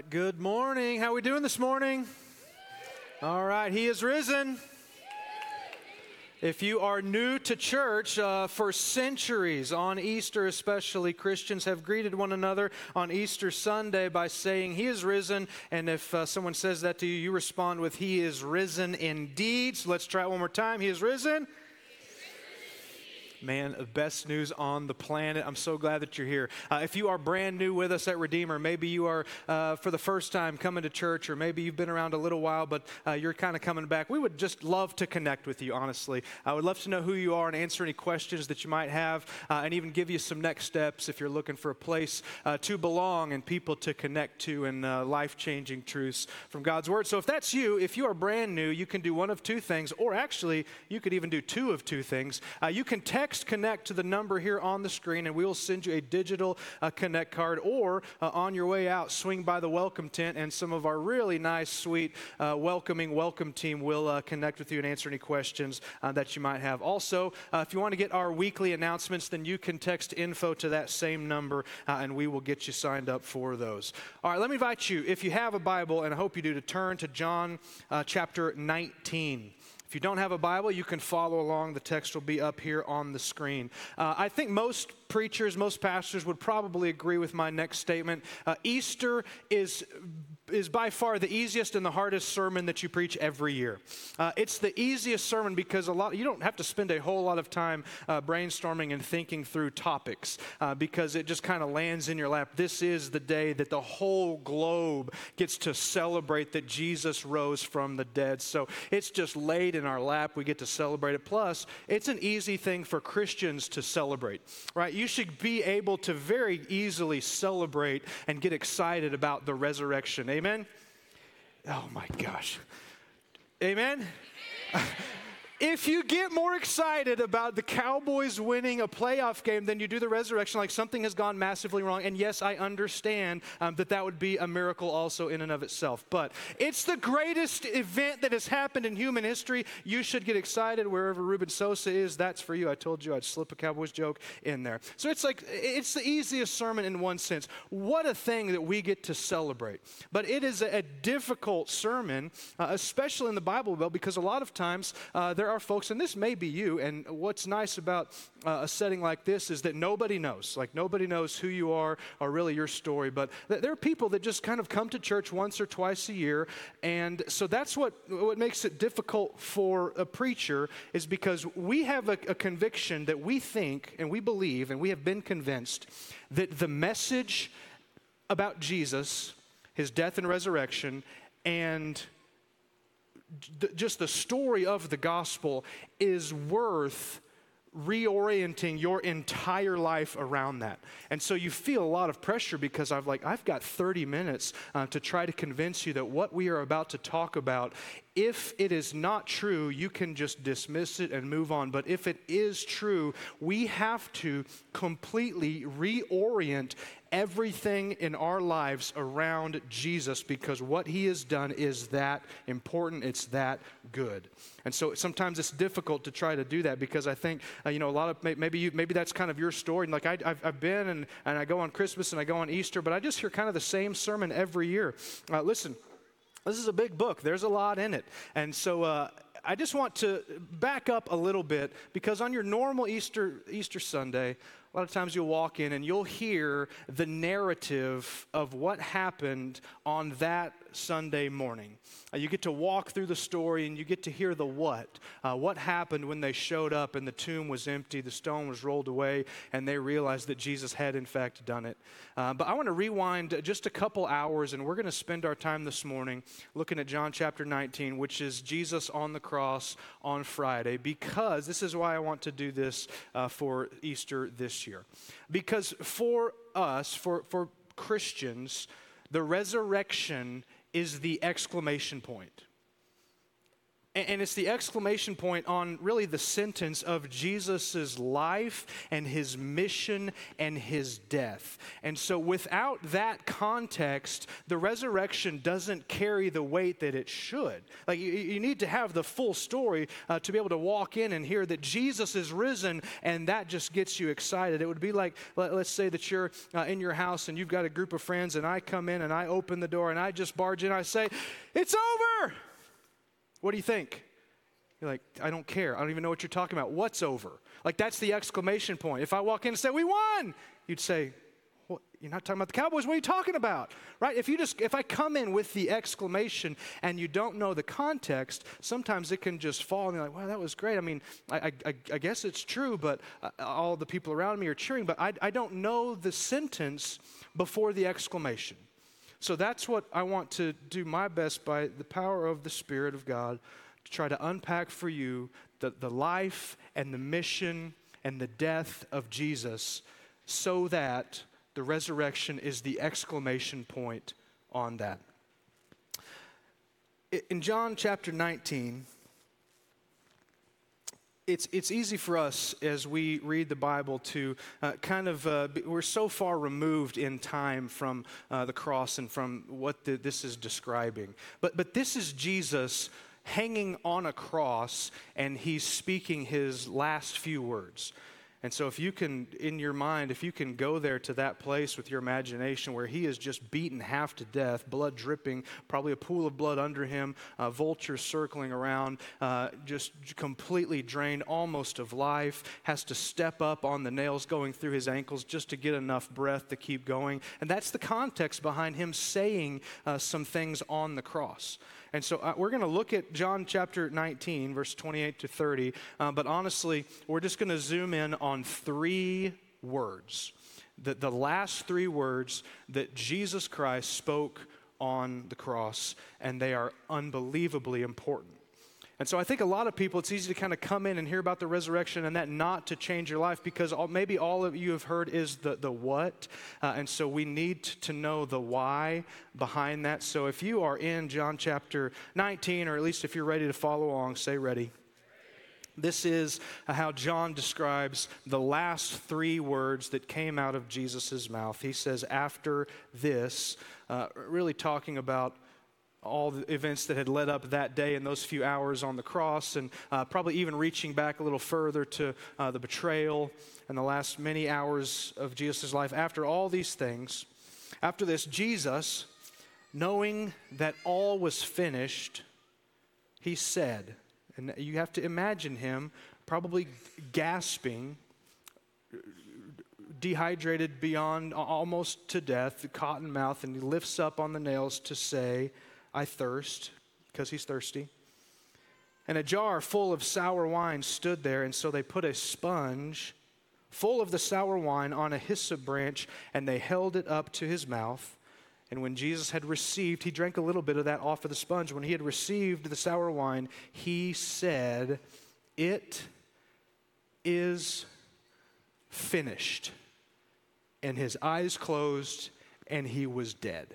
right, good morning. How are we doing this morning? All right, he is risen. If you are new to church, uh, for centuries, on Easter especially, Christians have greeted one another on Easter Sunday by saying, He is risen. And if uh, someone says that to you, you respond with, He is risen indeed. So let's try it one more time. He is risen. Man, the best news on the planet. I'm so glad that you're here. Uh, if you are brand new with us at Redeemer, maybe you are uh, for the first time coming to church, or maybe you've been around a little while, but uh, you're kind of coming back, we would just love to connect with you, honestly. I would love to know who you are and answer any questions that you might have, uh, and even give you some next steps if you're looking for a place uh, to belong and people to connect to and uh, life changing truths from God's Word. So if that's you, if you are brand new, you can do one of two things, or actually, you could even do two of two things. you can text text connect to the number here on the screen, and we will send you a digital uh, connect card. Or uh, on your way out, swing by the welcome tent, and some of our really nice, sweet, uh, welcoming welcome team will uh, connect with you and answer any questions uh, that you might have. Also, uh, if you want to get our weekly announcements, then you can text info to that same number, and we will get you signed up for those. All right, let me invite you, if you have a Bible, and I hope you do, to turn to John chapter 19. If you don't have a Bible, you can follow along. The text will be up here on the screen. Uh, I think most preachers, most pastors would probably agree with my next statement. Uh, Easter is is by far the easiest and the hardest sermon that you preach every year. Uh, it's the easiest sermon because a lot you don't have to spend a whole lot of time uh, brainstorming and thinking through topics uh, because it just kind of lands in your lap. This is the day that the whole globe gets to celebrate that Jesus rose from the dead. So it's just laid in our lap. We get to celebrate it. Plus, it's an easy thing for Christians to celebrate, right? You should be able to very easily celebrate and get excited about the resurrection. Amen. Amen? Oh my gosh. Amen? if you get more excited about the Cowboys winning a playoff game than you do the resurrection, like something has gone massively wrong, and yes, I understand um, that that would be a miracle also in and of itself, but it's the greatest event that has happened in human history. You should get excited wherever Ruben Sosa is. That's for you. I told you I'd slip a Cowboys joke in there. So it's like, it's the easiest sermon in one sense. What a thing that we get to celebrate. But it is a, difficult sermon, uh, especially in the Bible Belt, because a lot of times uh, there are folks, and this may be you, and what's nice about uh, a setting like this is that nobody knows. Like, nobody knows who you are or really your story, but th- there are people that just kind of come to church once or twice a year, and so that's what, what makes it difficult for a preacher is because we have a, a conviction that we think and we believe and we have been convinced that the message about Jesus, his death and resurrection, and just the story of the gospel is worth reorienting your entire life around that. And so you feel a lot of pressure because I've like I've got 30 minutes uh, to try to convince you that what we are about to talk about if it is not true, you can just dismiss it and move on. But if it is true, we have to completely reorient everything in our lives around Jesus because what he has done is that important, it's that good. And so sometimes it's difficult to try to do that because I think, uh, you know, a lot of maybe you, maybe that's kind of your story. Like I, have I've been and, and I go on Christmas and I go on Easter, but I just hear kind of the same sermon every year. Uh, listen, this is a big book, there's a lot in it. And so, uh, I just want to back up a little bit because on your normal Easter, Easter Sunday, a lot of times you'll walk in and you'll hear the narrative of what happened on that Sunday morning. Uh, you get to walk through the story and you get to hear the what. Uh, what happened when they showed up and the tomb was empty, the stone was rolled away, and they realized that Jesus had, in fact, done it. Uh, but I want to rewind just a couple hours and we're going to spend our time this morning looking at John chapter 19, which is Jesus on the cross on Friday, because this is why I want to do this uh, for Easter this year. Because for us, for, for Christians, the resurrection is the exclamation point. And it's the exclamation point on really the sentence of Jesus' life and his mission and his death. And so, without that context, the resurrection doesn't carry the weight that it should. Like, you, you need to have the full story uh, to be able to walk in and hear that Jesus is risen, and that just gets you excited. It would be like, let, us say that you're uh, in your house and you've got a group of friends, and I come in and I open the door and I just barge in, I say, It's over! What do you think? You're like, I don't care. I don't even know what you're talking about. What's over? Like, that's the exclamation point. If I walk in and say, We won, you'd say, well, You're not talking about the Cowboys. What are you talking about? Right? If you just, if I come in with the exclamation and you don't know the context, sometimes it can just fall and you're like, Wow, that was great. I mean, I, I, I guess it's true, but uh, all the people around me are cheering, but I, I don't know the sentence before the exclamation. So that's what I want to do my best by the power of the Spirit of God to try to unpack for you the, the life and the mission and the death of Jesus so that the resurrection is the exclamation point on that. In John chapter 19, it's, it's easy for us as we read the Bible to uh, kind of, uh, we're so far removed in time from uh, the cross and from what the, this is describing. But, but this is Jesus hanging on a cross and he's speaking his last few words. And so, if you can, in your mind, if you can go there to that place with your imagination where he is just beaten half to death, blood dripping, probably a pool of blood under him, uh, vultures circling around, uh, just completely drained almost of life, has to step up on the nails going through his ankles just to get enough breath to keep going. And that's the context behind him saying uh, some things on the cross. And so uh, we're going to look at John chapter 19, verse 28 to 30. Uh, but honestly, we're just going to zoom in on three words. The, the last three words that Jesus Christ spoke on the cross, and they are unbelievably important. And so I think a lot of people, it's easy to kind of come in and hear about the resurrection and that not to change your life because all, maybe all of you have heard is the, the what. Uh, and so we need to know the why behind that. So if you are in John chapter 19, or at least if you're ready to follow along, say ready. This is how John describes the last three words that came out of Jesus' mouth. He says, after this, uh, really talking about all the events that had led up that day and those few hours on the cross, and uh, probably even reaching back a little further to uh, the betrayal and the last many hours of Jesus' life. After all these things, after this, Jesus, knowing that all was finished, he said, and you have to imagine him probably gasping, dehydrated beyond almost to death, cotton mouth, and he lifts up on the nails to say, I thirst, because he's thirsty. And a jar full of sour wine stood there, and so they put a sponge full of the sour wine on a hyssop branch, and they held it up to his mouth. And when Jesus had received, he drank a little bit of that off of the sponge. When he had received the sour wine, he said, It is finished. And his eyes closed, and he was dead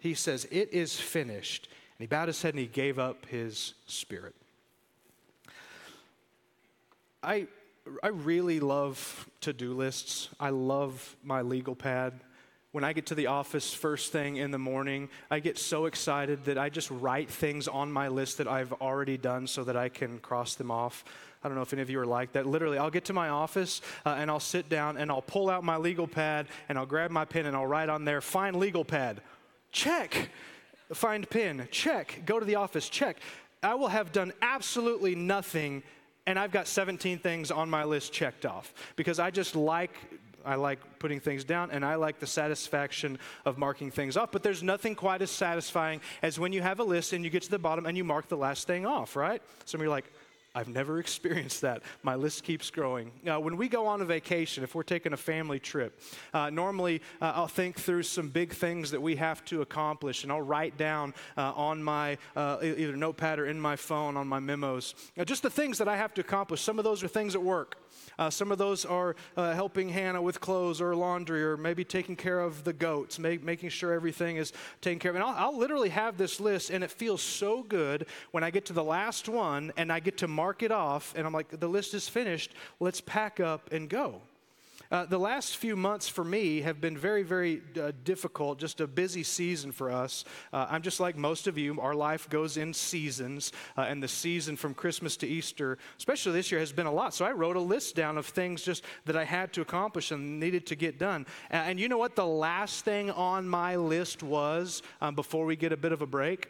he says, It is finished. And he bowed his head and he gave up his spirit. I, I really love to do lists. I love my legal pad. When I get to the office first thing in the morning, I get so excited that I just write things on my list that I've already done so that I can cross them off. I don't know if any of you are like that. Literally, I'll get to my office uh, and I'll sit down and I'll pull out my legal pad and I'll grab my pen and I'll write on there, fine legal pad. Check. Find pin. Check. Go to the office. Check. I will have done absolutely nothing and I've got 17 things on my list checked off because I just like I like putting things down and I like the satisfaction of marking things off. But there's nothing quite as satisfying as when you have a list and you get to the bottom and you mark the last thing off, right? Some of you are like, I've never experienced that. My list keeps growing. Uh, when we go on a vacation, if we're taking a family trip, uh, normally uh, I'll think through some big things that we have to accomplish, and I'll write down uh, on my uh, either notepad or in my phone on my memos uh, just the things that I have to accomplish. Some of those are things at work. Uh, some of those are uh, helping Hannah with clothes or laundry or maybe taking care of the goats, make, making sure everything is taken care of. And I'll, I'll literally have this list, and it feels so good when I get to the last one and I get to mark it off, and I'm like, the list is finished. Let's pack up and go. Uh, the last few months for me have been very, very uh, difficult, just a busy season for us. Uh, I'm just like most of you, our life goes in seasons, uh, and the season from Christmas to Easter, especially this year, has been a lot. So I wrote a list down of things just that I had to accomplish and needed to get done. and you know what the last thing on my list was um, before we get a bit of a break?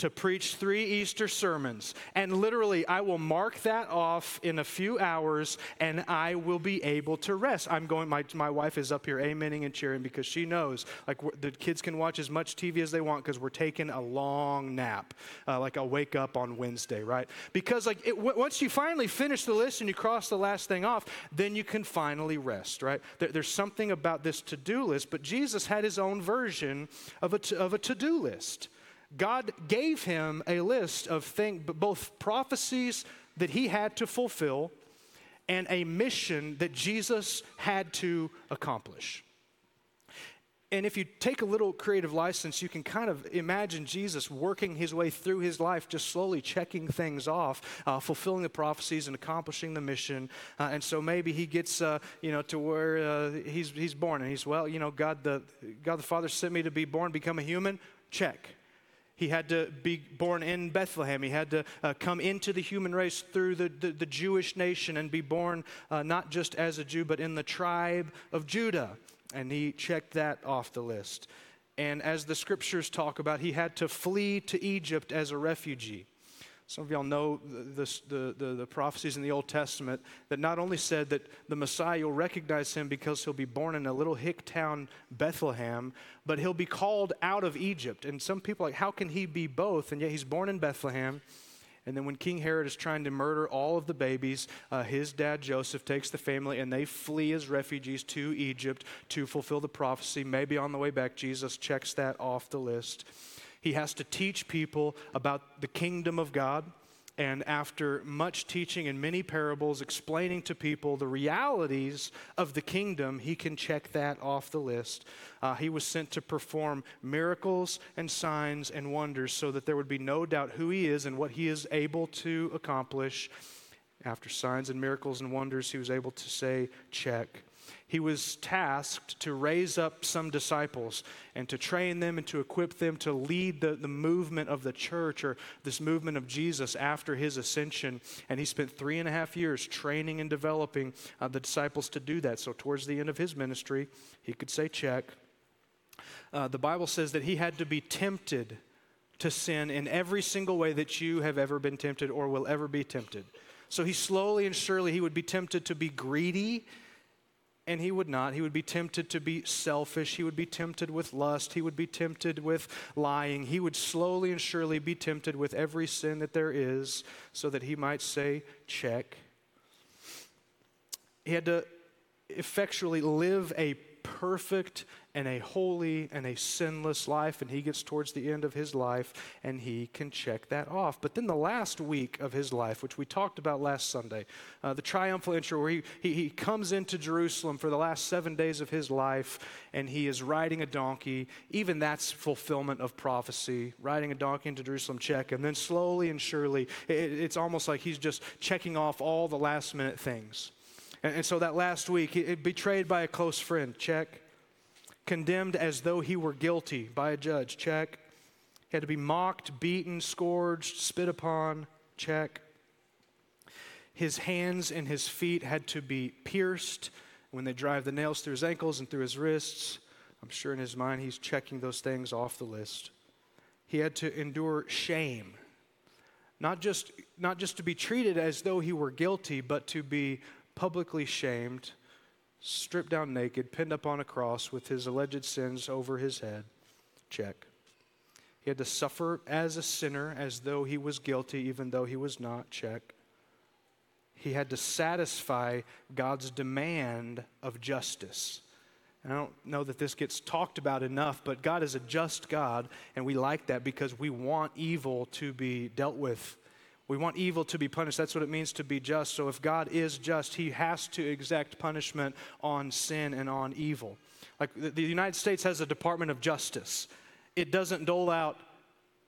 To preach three Easter sermons. And literally, I will mark that off in a few hours and I will be able to rest. I'm going, my, my wife is up here amening and cheering because she knows, like, the kids can watch as much TV as they want because we're taking a long nap. Uh, like, I'll wake up on Wednesday, right? Because, like, it, w- once you finally finish the list and you cross the last thing off, then you can finally rest, right? There, there's something about this to do list, but Jesus had his own version of of a to do list. God gave him a list of things, both prophecies that he had to fulfill and a mission that Jesus had to accomplish. And if you take a little creative license, you can kind of imagine Jesus working his way through his life, just slowly checking things off, uh, fulfilling the prophecies and accomplishing the mission. Uh, and so maybe he gets, uh, you know, to where uh, he's, he's born, and he's, well, you know, God the, God the Father sent me to be born, become a human. Check. He had to be born in Bethlehem. He had to uh, come into the human race through the, the, the Jewish nation and be born uh, not just as a Jew, but in the tribe of Judah. And he checked that off the list. And as the scriptures talk about, he had to flee to Egypt as a refugee. Some of y'all know the, the, the, the, prophecies in the Old Testament that not only said that the Messiah, you'll recognize him because he'll be born in a little hick town, Bethlehem, but he'll be called out of Egypt. And some people like, how can he be both? And yet he's born in Bethlehem. And then when King Herod is trying to murder all of the babies, uh, his dad Joseph takes the family and they flee as refugees to Egypt to fulfill the prophecy. Maybe on the way back, Jesus checks that off the list. He has to teach people about the kingdom of God. And after much teaching and many parables explaining to people the realities of the kingdom, he can check that off the list. Uh, he was sent to perform miracles and signs and wonders so that there would be no doubt who he is and what he is able to accomplish. After signs and miracles and wonders, he was able to say, check he was tasked to raise up some disciples and to train them and to equip them to lead the, the movement of the church or this movement of Jesus after his ascension. And he spent three and a half years training and developing uh, the disciples to do that. So, towards the end of his ministry, he could say, check. Uh, the Bible says that he had to be tempted to sin in every single way that you have ever been tempted or will ever be tempted. So he slowly and surely he would be tempted to be greedy and he would not. He would be tempted to be selfish. He would be tempted with lust. He would be tempted with lying. He would slowly and surely be tempted with every sin that there is so that he might say, check. He had to effectually live a perfect and a holy and a sinless life, and he gets towards the end of his life and he can check that off. But then the last week of his life, which we talked about last Sunday, uh, the triumphal entry, where he, he, he comes into Jerusalem for the last seven days of his life and he is riding a donkey, even that's fulfillment of prophecy. Riding a donkey into Jerusalem, check. And then slowly and surely, it, it's almost like he's just checking off all the last minute things. And, so that last week, betrayed by a close friend, check condemned as though he were guilty by a judge. Check. He had to be mocked, beaten, scourged, spit upon. Check. His hands and his feet had to be pierced when they drive the nails through his ankles and through his wrists. I'm sure in his mind he's checking those things off the list. He had to endure shame. Not just, not just to be treated as though he were guilty, but to be publicly shamed stripped down naked, pinned up on a cross with his alleged sins over his head. Check. He had to suffer as a sinner as though he was guilty, even though he was not. Check. He had to satisfy God's demand of justice. And I don't know that this gets talked about enough, but God is a just God, and we like that because we want evil to be dealt with We want evil to be punished. That's what it means to be just. So if God is just, he has to exact punishment on sin and on evil. Like the United States has a Department of Justice. It doesn't dole out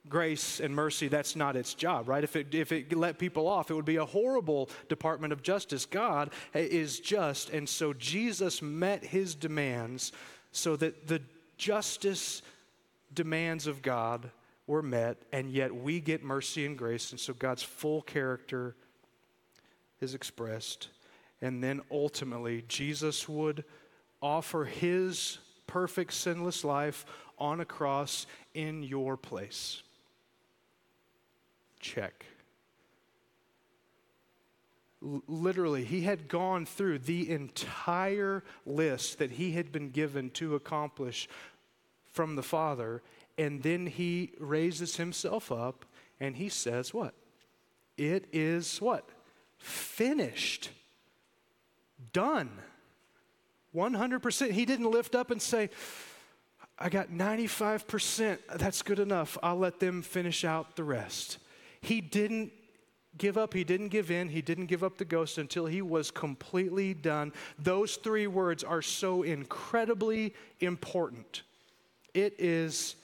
grace and mercy, that's not its job, right? If it, if it let people off, it would be a horrible Department of Justice. God is just, and so Jesus met his demands so that the justice demands of God were met, and yet we get mercy and grace, and so God's full character is expressed. And then ultimately, Jesus would offer his perfect sinless life on a cross in your place. Check. Literally, he had gone through the entire list that he had been given to accomplish from the Father, and then he raises himself up and he says, What? It is what? Finished. Done. 100%. He didn't lift up and say, I got 95%. That's good enough. I'll let them finish out the rest. He didn't give up, he didn't give in, he didn't give up the ghost until he was completely done. Those three words are so incredibly important. It is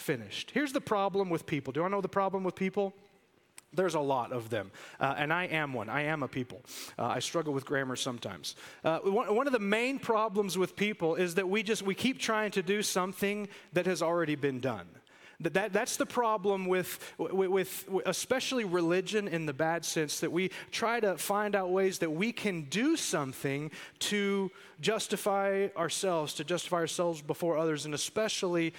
finished. Here's the problem with people. Do I know the problem with people? There's a lot of them, uh, and I am one. I am a people. Uh, I struggle with grammar sometimes. Uh, one, one, of the main problems with people is that we just we keep trying to do something that has already been done. That, that, that's the problem with, with, with especially religion in the bad sense that we try to find out ways that we can do something to justify ourselves, to justify ourselves before others, and especially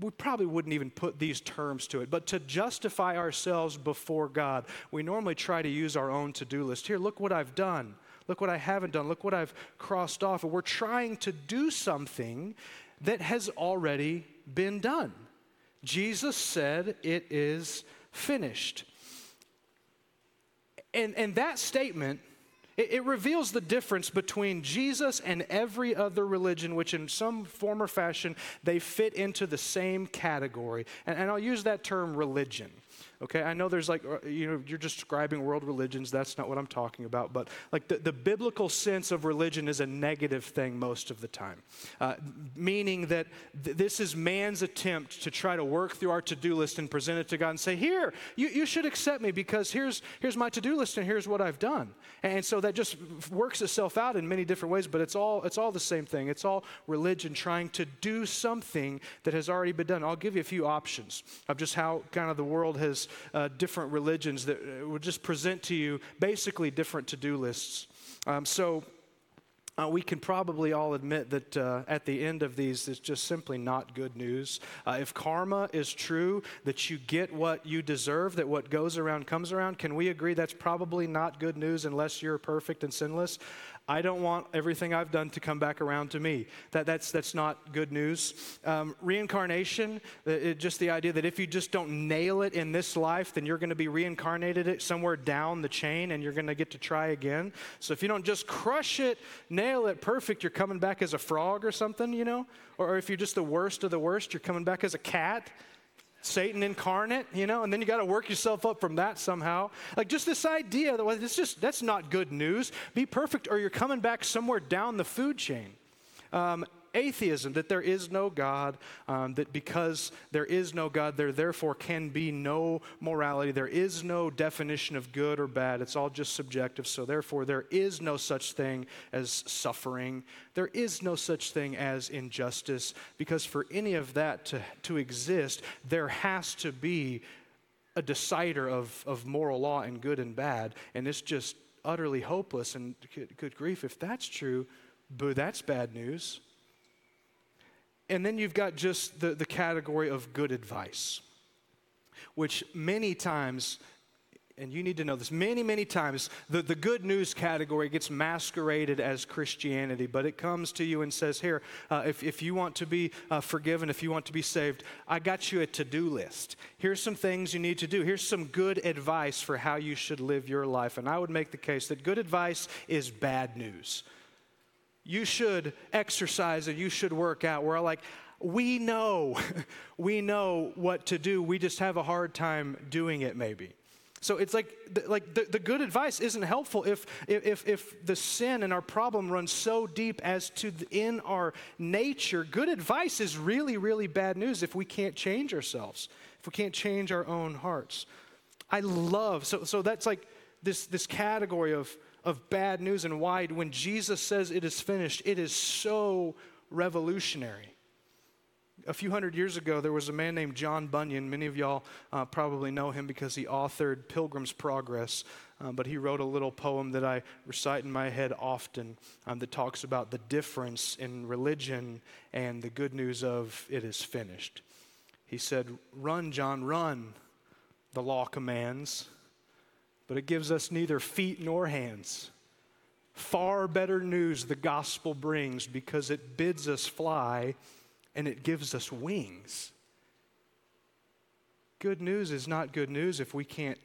we probably wouldn't even put these terms to it, but to justify ourselves before God, we normally try to use our own to do list. Here, look what I've done. Look what I haven't done. Look what I've crossed off. And we're trying to do something that has already been done. Jesus said, It is finished. And, and that statement it, it reveals the difference between Jesus and every other religion, which in some form or fashion they fit into the same category. And, and I'll use that term religion. Okay, I know there's like, uh, you know, you're describing world religions. That's not what I'm talking about. But like the, the biblical sense of religion is a negative thing most of the time, uh, meaning that th- this is man's attempt to try to work through our to do list and present it to God and say, here, you, you should accept me because here's, here's my to do list and here's what I've done. And so that just works itself out in many different ways, but it's all, it's all the same thing. It's all religion trying to do something that has already been done. I'll give you a few options of just how kind of the world has uh, different religions that uh, would just present to you basically different to do lists. Um, so, uh, we can probably all admit that uh, at the end of these, it's just simply not good news. Uh, if karma is true, that you get what you deserve, that what goes around comes around, can we agree that's probably not good news unless you're perfect and sinless? I don't want everything I've done to come back around to me. That, that's, that's not good news. Um, reincarnation, it, just the idea that if you just don't nail it in this life, then you're going to be reincarnated somewhere down the chain and you're going to get to try again. So if you don't just crush it, nail it perfect, you're coming back as a frog or something, you know? Or, or if you're just the worst of the worst, you're coming back as a cat. Satan incarnate, you know, and then you got to work yourself up from that somehow. Like just this idea that well, it's just that's not good news. Be perfect, or you're coming back somewhere down the food chain. Um, atheism, that there is no God, um, that because there is no God, there therefore can be no morality. There is no definition of good or bad. It's all just subjective. So therefore, there is no such thing as suffering. There is no such thing as injustice, because for any of that to, to exist, there has to be a decider of, of moral law and good and bad. And it's just utterly hopeless. And good, good grief, if that's true, boo, that's bad news. And then you've got just the, the category of good advice, which many times, and you need to know this, many, many times, the, the good news category gets masqueraded as Christianity, but it comes to you and says, Here, uh, if, if you want to be uh, forgiven, if you want to be saved, I got you a to do list. Here's some things you need to do. Here's some good advice for how you should live your life. And I would make the case that good advice is bad news you should exercise and you should work out. We're like, we know, we know what to do. We just have a hard time doing it, maybe. So it's like, like the, the good advice isn't helpful if, if, if the sin and our problem runs so deep as to in our nature. Good advice is really, really bad news if we can't change ourselves, if we can't change our own hearts. I love, so, so that's like this, this category of, of bad news and wide, when Jesus says it is finished, it is so revolutionary a few hundred years ago, there was a man named John Bunyan. Many of y'all uh, probably know him because he authored Pilgrim's Progress. Uh, but he wrote a little poem that I recite in my head often um, that talks about the difference in religion and the good news of it is finished. He said, Run, John, run, the law commands, but it gives us neither feet nor hands. Far better news the gospel brings because it bids us fly and it gives us wings. Good news is not good news if we can't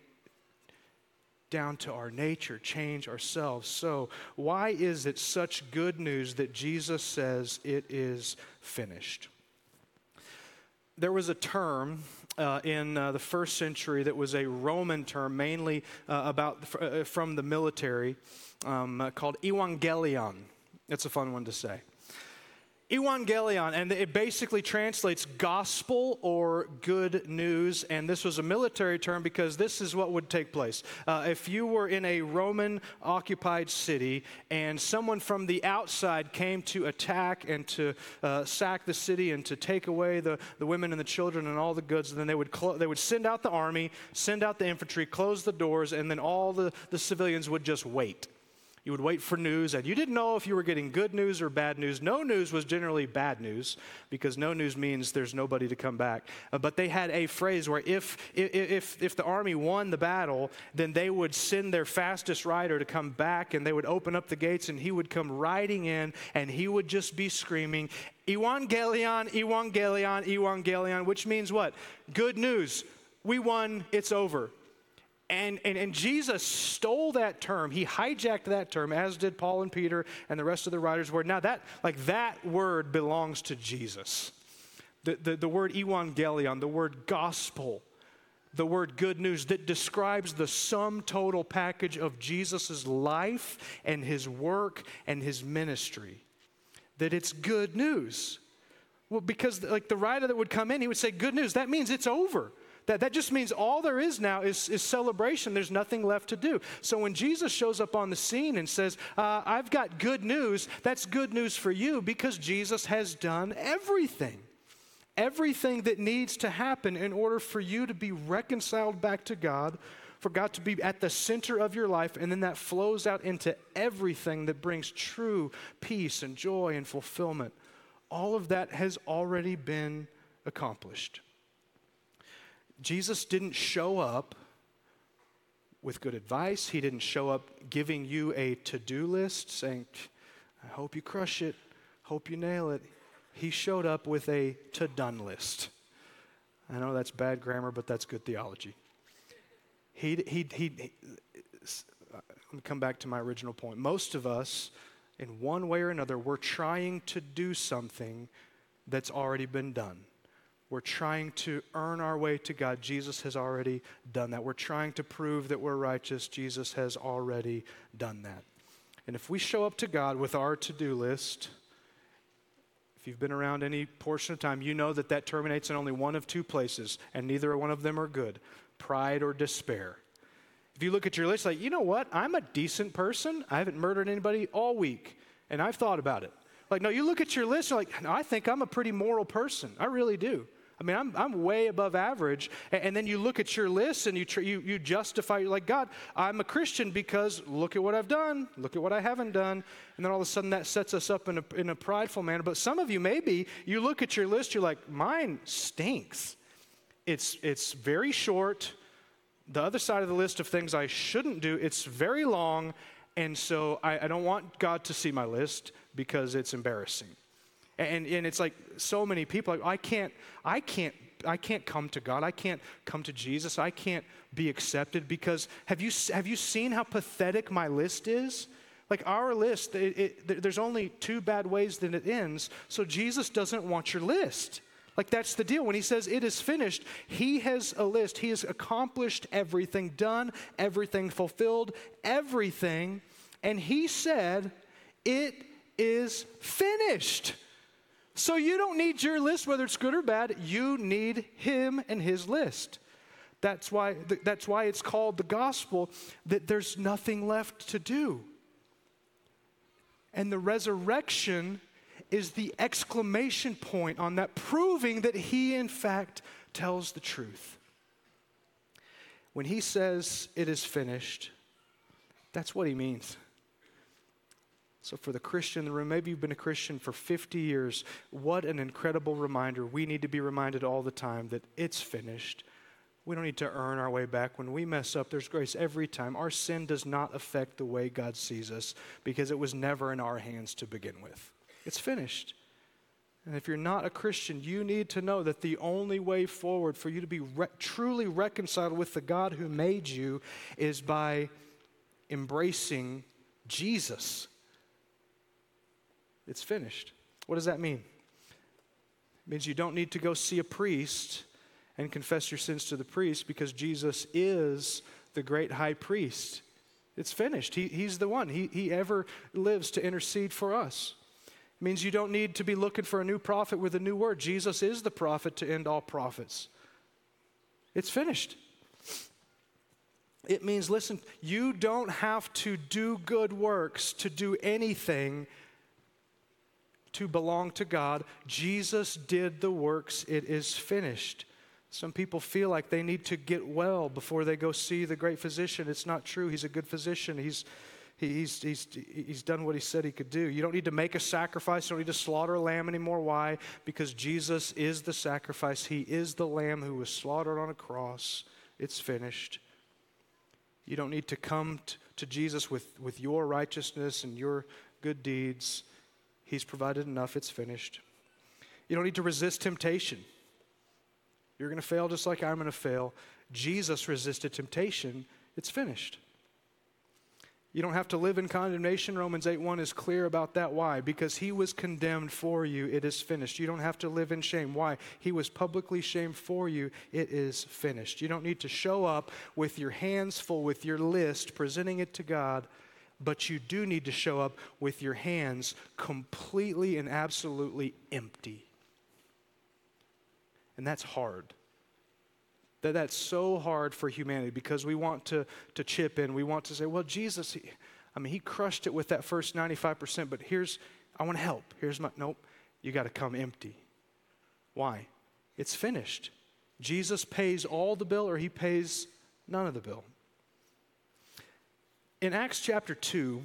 down to our nature, change ourselves. So, why is it such good news that Jesus says it is finished? There was a term uh, in uh, the first century that was a Roman term, mainly uh, about uh, from the military, um, uh, called evangelion. It's a fun one to say. Evangelion, and it basically translates gospel or good news. And this was a military term because this is what would take place. Uh, if you were in a Roman occupied city and someone from the outside came to attack and to uh, sack the city and to take away the, the women and the children and all the goods, then they would, clo- they would send out the army, send out the infantry, close the doors, and then all the, the civilians would just wait. You would wait for news, and you didn't know if you were getting good news or bad news. No news was generally bad news because no news means there's nobody to come back. Uh, but they had a phrase where if, if, if the army won the battle, then they would send their fastest rider to come back, and they would open up the gates, and he would come riding in, and he would just be screaming, Evangelion, Evangelion, Evangelion, which means what? Good news. We won, it's over. And, and, and Jesus stole that term. He hijacked that term, as did Paul and Peter and the rest of the writers' word. Now, that, like, that word belongs to Jesus. The, the, the word evangelion, the word gospel, the word good news that describes the sum total package of Jesus' life and his work and his ministry. That it's good news. Well, because like the writer that would come in, he would say, Good news, that means it's over. That, that just means all there is now is, is celebration. There's nothing left to do. So when Jesus shows up on the scene and says, uh, I've got good news, that's good news for you because Jesus has done everything. Everything that needs to happen in order for you to be reconciled back to God, for God to be at the center of your life, and then that flows out into everything that brings true peace and joy and fulfillment. All of that has already been accomplished. Jesus didn't show up with good advice. He didn't show up giving you a to do list saying, I hope you crush it, hope you nail it. He showed up with a to done list. I know that's bad grammar, but that's good theology. He, he, he, he let me come back to my original point. Most of us, in one way or another, we're trying to do something that's already been done. We're trying to earn our way to God. Jesus has already done that. We're trying to prove that we're righteous. Jesus has already done that. And if we show up to God with our to do list, if you've been around any portion of time, you know that that terminates in only one of two places, and neither one of them are good pride or despair. If you look at your list, like, you know what? I'm a decent person. I haven't murdered anybody all week, and I've thought about it. Like, no, you look at your list, you're like, no, I think I'm a pretty moral person. I really do. I mean, I'm, I'm way above average. And, and then you look at your list and you, tr- you, you justify, you're like, God, I'm a Christian because look at what I've done, look at what I haven't done. And then all of a sudden that sets us up in a, in a prideful manner. But some of you, maybe, you look at your list, you're like, mine stinks. It's, it's very short. The other side of the list of things I shouldn't do, it's very long. And so I, I don't want God to see my list because it's embarrassing. And, and it's like so many people, like, I can't, I can't, I can't come to God. I can't come to Jesus. I can't be accepted because have you, have you seen how pathetic my list is? Like our list, it, it, there's only two bad ways that it ends. So Jesus doesn't want your list. Like, that's the deal. When he says it is finished, he has a list. He has accomplished everything, done everything, fulfilled everything. And he said, It is finished. So you don't need your list, whether it's good or bad. You need him and his list. That's why, that's why it's called the gospel, that there's nothing left to do. And the resurrection is the exclamation point on that, proving that he, in fact, tells the truth. When he says it is finished, that's what he means. So, for the Christian in the room, maybe you've been a Christian for 50 years. What an incredible reminder. We need to be reminded all the time that it's finished. We don't need to earn our way back. When we mess up, there's grace every time. Our sin does not affect the way God sees us because it was never in our hands to begin with. It's finished. And if you're not a Christian, you need to know that the only way forward for you to be re- truly reconciled with the God who made you is by embracing Jesus. It's finished. What does that mean? It means you don't need to go see a priest and confess your sins to the priest because Jesus is the great high priest. It's finished. He, he's the one. He, he ever lives to intercede for us. It means you don't need to be looking for a new prophet with a new word. Jesus is the prophet to end all prophets. It's finished. It means, listen, you don't have to do good works to do anything to belong to God. Jesus did the works, it is finished. Some people feel like they need to get well before they go see the great physician. It's not true. He's a good physician. He's He's, he's, he's done what he said he could do. You don't need to make a sacrifice. You don't need to slaughter a lamb anymore. Why? Because Jesus is the sacrifice. He is the lamb who was slaughtered on a cross. It's finished. You don't need to come t- to Jesus with, with your righteousness and your good deeds. He's provided enough. It's finished. You don't need to resist temptation. You're going to fail just like I'm going to fail. Jesus resisted temptation. It's finished. You don't have to live in condemnation. Romans 8 1 is clear about that. Why? Because he was condemned for you. It is finished. You don't have to live in shame. Why? He was publicly shamed for you. It is finished. You don't need to show up with your hands full with your list, presenting it to God, but you do need to show up with your hands completely and absolutely empty. And that's hard that that's so hard for humanity because we want to, to chip in. We want to say, well, Jesus, he, I mean, he crushed it with that first 95%, but here's, I want to help. Here's my, nope, you got to come empty. Why? It's finished. Jesus pays all the bill or he pays none of the bill. In Acts chapter 2,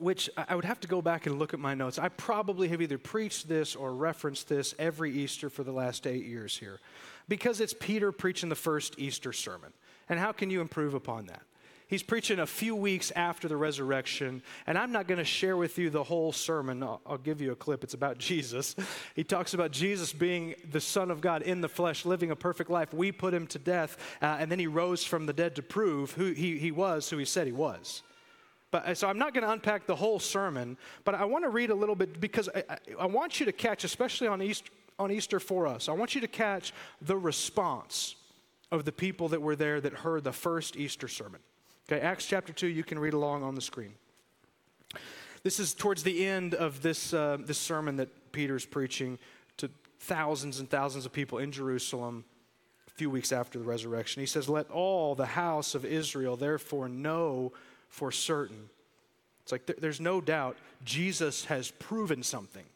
which I would have to go back and look at my notes. I probably have either preached this or referenced this every Easter for the last eight years here because it's Peter preaching the first Easter sermon. And how can you improve upon that? He's preaching a few weeks after the resurrection, and I'm not going to share with you the whole sermon. I'll, I'll, give you a clip. It's about Jesus. He talks about Jesus being the Son of God in the flesh, living a perfect life. We put him to death, uh, and then he rose from the dead to prove who he, he was, who he said he was. But, uh, so I'm not going to unpack the whole sermon, but I want to read a little bit because I, I, I want you to catch, especially on Easter, on Easter for us. I want you to catch the response of the people that were there that heard the first Easter sermon. Okay, Acts chapter 2, you can read along on the screen. This is towards the end of this, uh, this sermon that Peter's preaching to thousands and thousands of people in Jerusalem a few weeks after the resurrection. He says, Let all the house of Israel therefore know for certain. It's like there's no doubt Jesus has proven something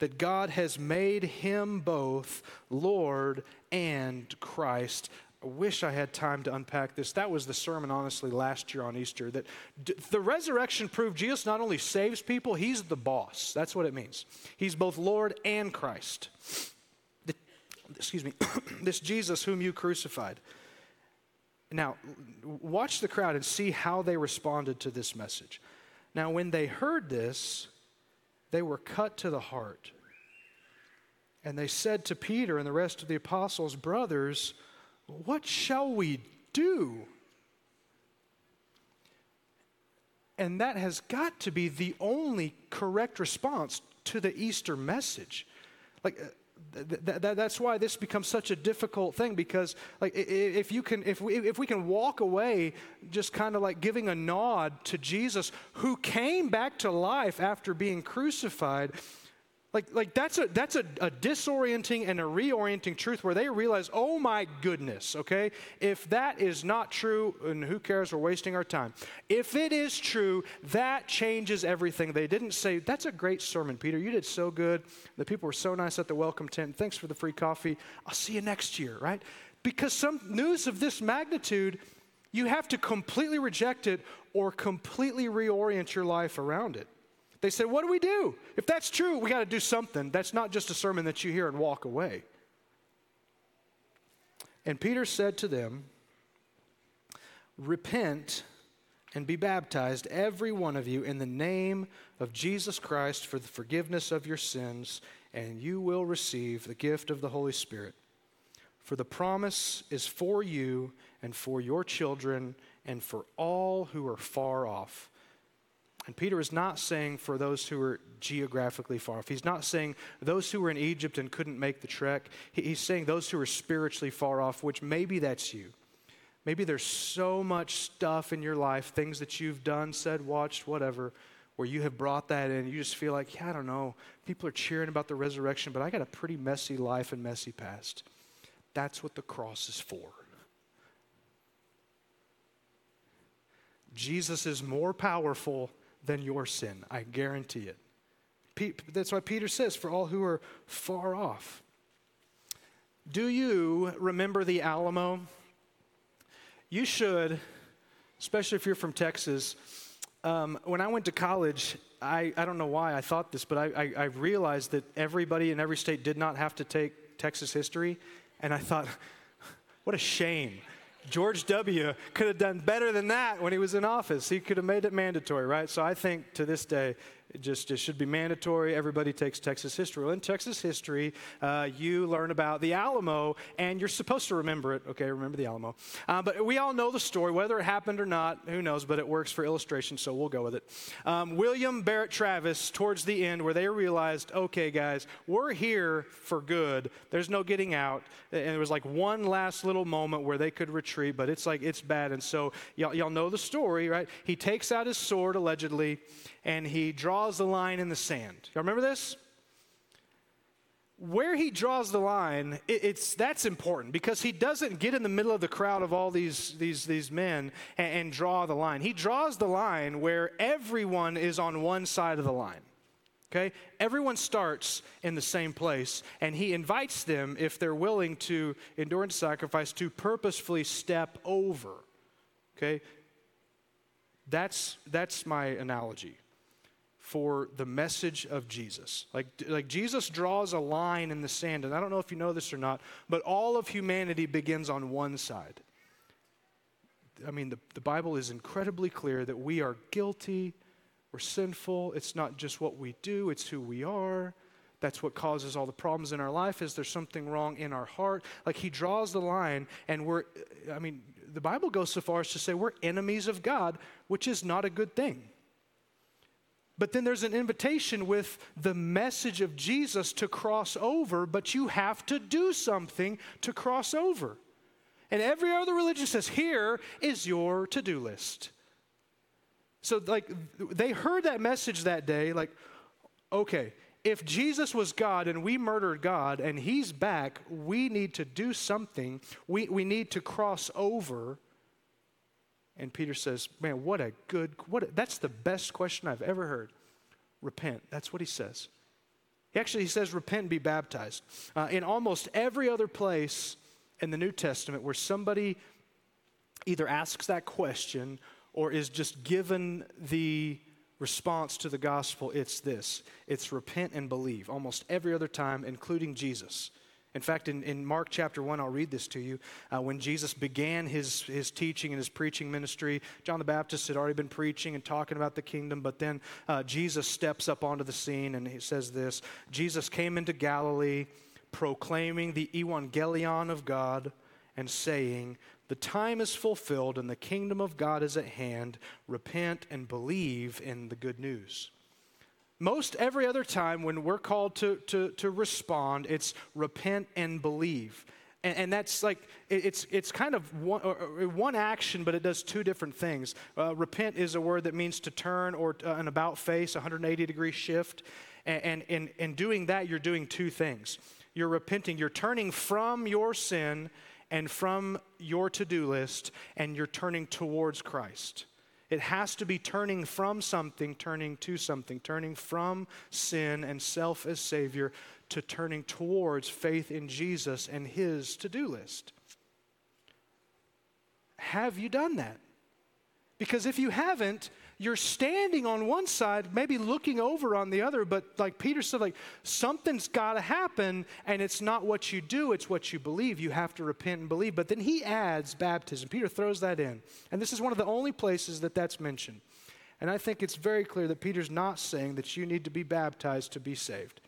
that God has made him both Lord and Christ. I wish I had time to unpack this. That was the sermon, honestly, last year on Easter. That d- the resurrection proved Jesus not only saves people, he's the boss. That's what it means. He's both Lord and Christ. The, excuse me, this Jesus whom you crucified. Now, watch the crowd and see how they responded to this message. Now, when they heard this, they were cut to the heart. And they said to Peter and the rest of the apostles, Brothers, what shall we do? And that has got to be the only correct response to the Easter message. Like, uh, th- th- that's why this becomes such a difficult thing because like if you can if we if we can walk away just kind of like giving a nod to Jesus who came back to life after being crucified like, like that's, a, that's a, a disorienting and a reorienting truth where they realize, oh my goodness, okay? If that is not true, and who cares, we're wasting our time. If it is true, that changes everything. They didn't say, that's a great sermon, Peter. You did so good. The people were so nice at the welcome tent. Thanks for the free coffee. I'll see you next year, right? Because some news of this magnitude, you have to completely reject it or completely reorient your life around it. They said, What do we do? If that's true, we got to do something. That's not just a sermon that you hear and walk away. And Peter said to them, Repent and be baptized, every one of you, in the name of Jesus Christ for the forgiveness of your sins, and you will receive the gift of the Holy Spirit. For the promise is for you and for your children and for all who are far off and Peter is not saying for those who are geographically far off. He's not saying those who were in Egypt and couldn't make the trek. He's saying those who are spiritually far off, which maybe that's you. Maybe there's so much stuff in your life, things that you've done, said, watched, whatever, where you have brought that in. You just feel like, yeah, I don't know. People are cheering about the resurrection, but I got a pretty messy life and messy past. That's what the cross is for. Jesus is more powerful than your sin. I guarantee it. That's why Peter says, for all who are far off. Do you remember the Alamo? You should, especially if you're from Texas. Um, when I went to college, I, I don't know why I thought this, but I, I, I realized that everybody in every state did not have to take Texas history. And I thought, what a shame George W. could have done better than that when he was in office. He could have made it mandatory, right? So I think to this day, it just it should be mandatory. Everybody takes Texas history. Well, in Texas history, uh, you learn about the Alamo, and you're supposed to remember it. Okay, remember the Alamo. Uh, but we all know the story, whether it happened or not, who knows? But it works for illustration, so we'll go with it. Um, William Barret Travis, towards the end, where they realized, okay, guys, we're here for good. There's no getting out. And it was like one last little moment where they could retreat, but it's like it's bad. And so y'all, y'all know the story, right? He takes out his sword allegedly and he draws the line in the sand. Y'all remember this? Where he draws the line, it, it's that's important because he doesn't get in the middle of the crowd of all these these these men and, and draw the line. He draws the line where everyone is on one side of the line. Okay? Everyone starts in the same place, and he invites them, if they're willing to endurance sacrifice, to purposefully step over. Okay? That's, that's my analogy for the message of Jesus. Like, like Jesus draws a line in the sand, and I don't know if you know this or not, but all of humanity begins on one side. I mean, the, the Bible is incredibly clear that we are guilty, we're sinful. It's not just what we do, it's who we are. That's what causes all the problems in our life is there's something wrong in our heart. Like he draws the line and we're I mean, the Bible goes so far as to say we're enemies of God, which is not a good thing. But then there's an invitation with the message of Jesus to cross over, but you have to do something to cross over. And every other religion says, here is your to do list. So, like, they heard that message that day, like, okay, if Jesus was God and we murdered God and he's back, we need to do something. We, we need to cross over and Peter says, Man, what a good, what a, that's the best question I've ever heard. Repent. That's what he says. He actually he says, Repent and be baptized. Uh, in almost every other place in the New Testament where somebody either asks that question or is just given the response to the gospel, it's this it's repent and believe. Almost every other time, including Jesus. In fact, in, in Mark chapter 1, I'll read this to you. Uh, when Jesus began his, his teaching and his preaching ministry, John the Baptist had already been preaching and talking about the kingdom, but then uh, Jesus steps up onto the scene and he says this Jesus came into Galilee proclaiming the evangelion of God and saying, The time is fulfilled and the kingdom of God is at hand. Repent and believe in the good news. Most every other time when we're called to, to, to respond, it's repent and believe. And, and that's like, it's, it's kind of one, one action, but it does two different things. Uh, repent is a word that means to turn or uh, an about face, 180 degree shift. And in doing that, you're doing two things. You're repenting, you're turning from your sin and from your to do list, and you're turning towards Christ. It has to be turning from something, turning to something, turning from sin and self as Savior to turning towards faith in Jesus and His to do list. Have you done that? Because if you haven't, you're standing on one side, maybe looking over on the other, but like Peter said, like something's got to happen, and it's not what you do, it's what you believe. You have to repent and believe. But then he adds baptism. Peter throws that in. And this is one of the only places that that's mentioned. And I think it's very clear that Peter's not saying that you need to be baptized to be saved.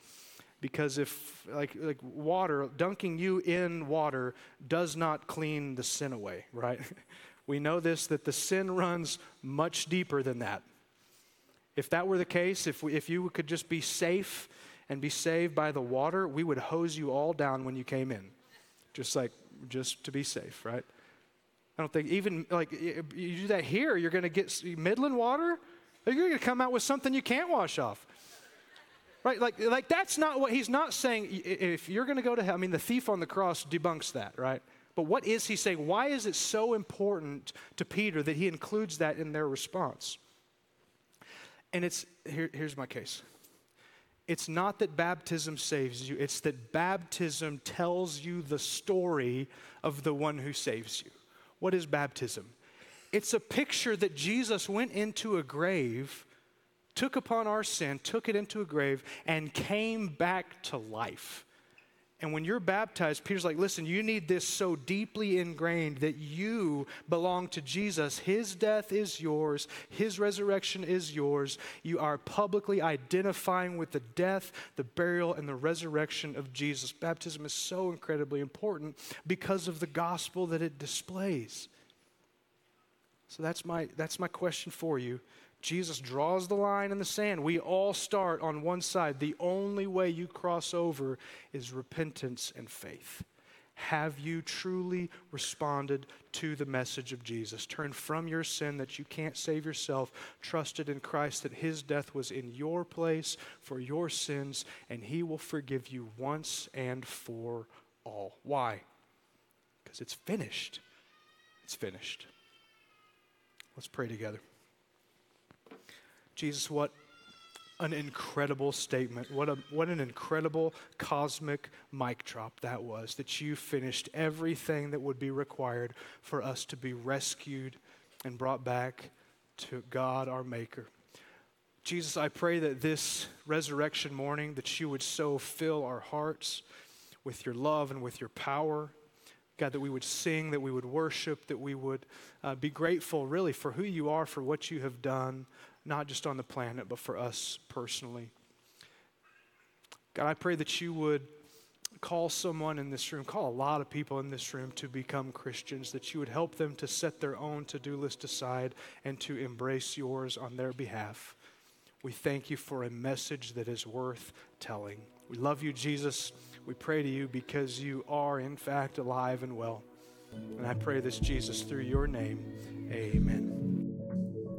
Because if, like, like water, dunking you in water does not clean the sin away, right? We know this that the sin runs much deeper than that. If that were the case, if, we, if you could just be safe and be saved by the water, we would hose you all down when you came in. Just like, just to be safe, right? I don't think even like you do that here, you're going to get Midland water, you're going to come out with something you can't wash off. Right? Like, like that's not what he's not saying. If you're going to go to hell, I mean, the thief on the cross debunks that, right? But what is he saying? Why is it so important to Peter that he includes that in their response? And it's here, here's my case. It's not that baptism saves you, it's that baptism tells you the story of the one who saves you. What is baptism? It's a picture that Jesus went into a grave, took upon our sin, took it into a grave, and came back to life. And when you're baptized, Peter's like, listen, you need this so deeply ingrained that you belong to Jesus. His death is yours, His resurrection is yours. You are publicly identifying with the death, the burial, and the resurrection of Jesus. Baptism is so incredibly important because of the gospel that it displays. So that's my, that's my question for you. Jesus draws the line in the sand. We all start on one side. The only way you cross over is repentance and faith. Have you truly responded to the message of Jesus? Turn from your sin that you can't save yourself, trusted in Christ that his death was in your place for your sins, and he will forgive you once and for all. Why? Because it's finished. It's finished. Let's pray together. Jesus, what an incredible statement. What, a, what an incredible cosmic mic drop that was, that you finished everything that would be required for us to be rescued and brought back to God, our Maker. Jesus, I pray that this resurrection morning, that you would so fill our hearts with your love and with your power. God, that we would sing, that we would worship, that we would uh, be grateful, really, for who you are, for what you have done not just on the planet, but for us personally. God, I pray that you would call someone in this room, call a lot of people in this room to become Christians, that you would help them to set their own to do list aside and to embrace yours on their behalf. We thank you for a message that is worth telling. We love you, Jesus. We pray to you because you are, in fact, alive and well. And I pray this, Jesus, through your name. Amen.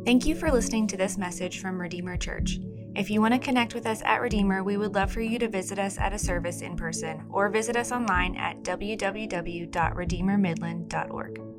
Thank you for listening to this message from Redeemer Church. If you want to connect with us at Redeemer, we would love for you to visit us at a service in person or visit us online at www.redeemermidland.org.